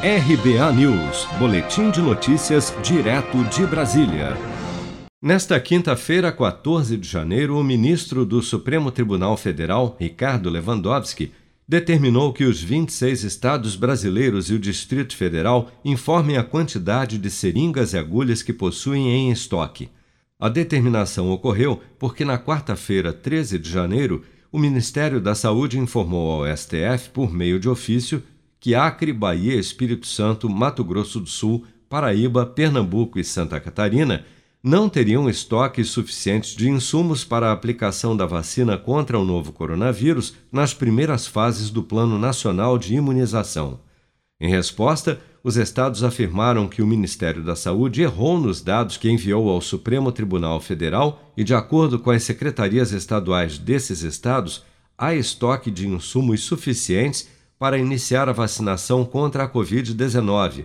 RBA News, Boletim de Notícias, direto de Brasília. Nesta quinta-feira, 14 de janeiro, o ministro do Supremo Tribunal Federal, Ricardo Lewandowski, determinou que os 26 estados brasileiros e o Distrito Federal informem a quantidade de seringas e agulhas que possuem em estoque. A determinação ocorreu porque, na quarta-feira, 13 de janeiro, o Ministério da Saúde informou ao STF, por meio de ofício, que Acre, Bahia, Espírito Santo, Mato Grosso do Sul, Paraíba, Pernambuco e Santa Catarina não teriam estoques suficientes de insumos para a aplicação da vacina contra o novo coronavírus nas primeiras fases do Plano Nacional de Imunização. Em resposta, os estados afirmaram que o Ministério da Saúde errou nos dados que enviou ao Supremo Tribunal Federal e, de acordo com as secretarias estaduais desses estados, há estoque de insumos suficientes para iniciar a vacinação contra a Covid-19.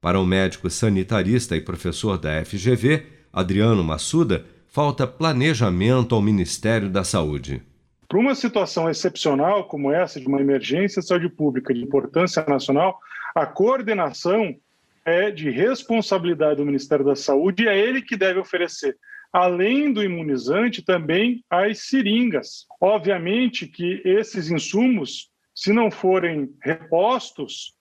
Para o médico sanitarista e professor da FGV, Adriano Massuda, falta planejamento ao Ministério da Saúde. Para uma situação excepcional como essa, de uma emergência de saúde pública de importância nacional, a coordenação é de responsabilidade do Ministério da Saúde e é ele que deve oferecer além do imunizante, também as seringas. Obviamente que esses insumos se não forem repostos,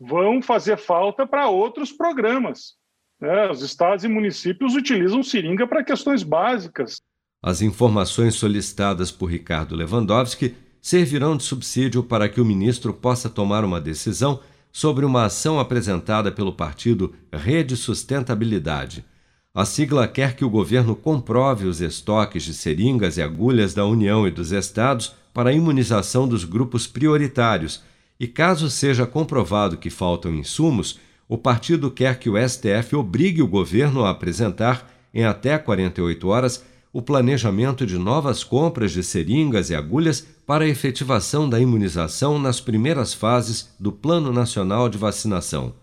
vão fazer falta para outros programas. Né? Os estados e municípios utilizam seringa para questões básicas. As informações solicitadas por Ricardo Lewandowski servirão de subsídio para que o ministro possa tomar uma decisão sobre uma ação apresentada pelo partido Rede Sustentabilidade. A sigla quer que o governo comprove os estoques de seringas e agulhas da União e dos estados para a imunização dos grupos prioritários, e caso seja comprovado que faltam insumos, o partido quer que o STF obrigue o governo a apresentar, em até 48 horas, o planejamento de novas compras de seringas e agulhas para a efetivação da imunização nas primeiras fases do Plano Nacional de Vacinação.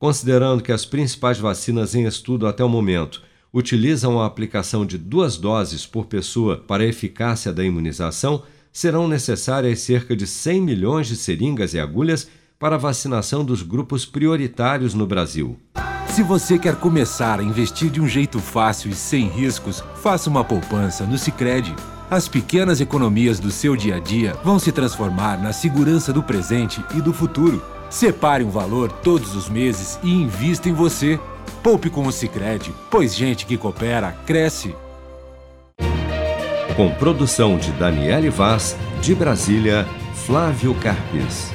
Considerando que as principais vacinas em estudo até o momento utilizam a aplicação de duas doses por pessoa para a eficácia da imunização, serão necessárias cerca de 100 milhões de seringas e agulhas para a vacinação dos grupos prioritários no Brasil. Se você quer começar a investir de um jeito fácil e sem riscos, faça uma poupança no Sicredi. As pequenas economias do seu dia a dia vão se transformar na segurança do presente e do futuro. Separe um valor todos os meses e invista em você. Poupe com o Sicredi, pois gente que coopera cresce com produção de Daniele Vaz, de Brasília, Flávio Carpes.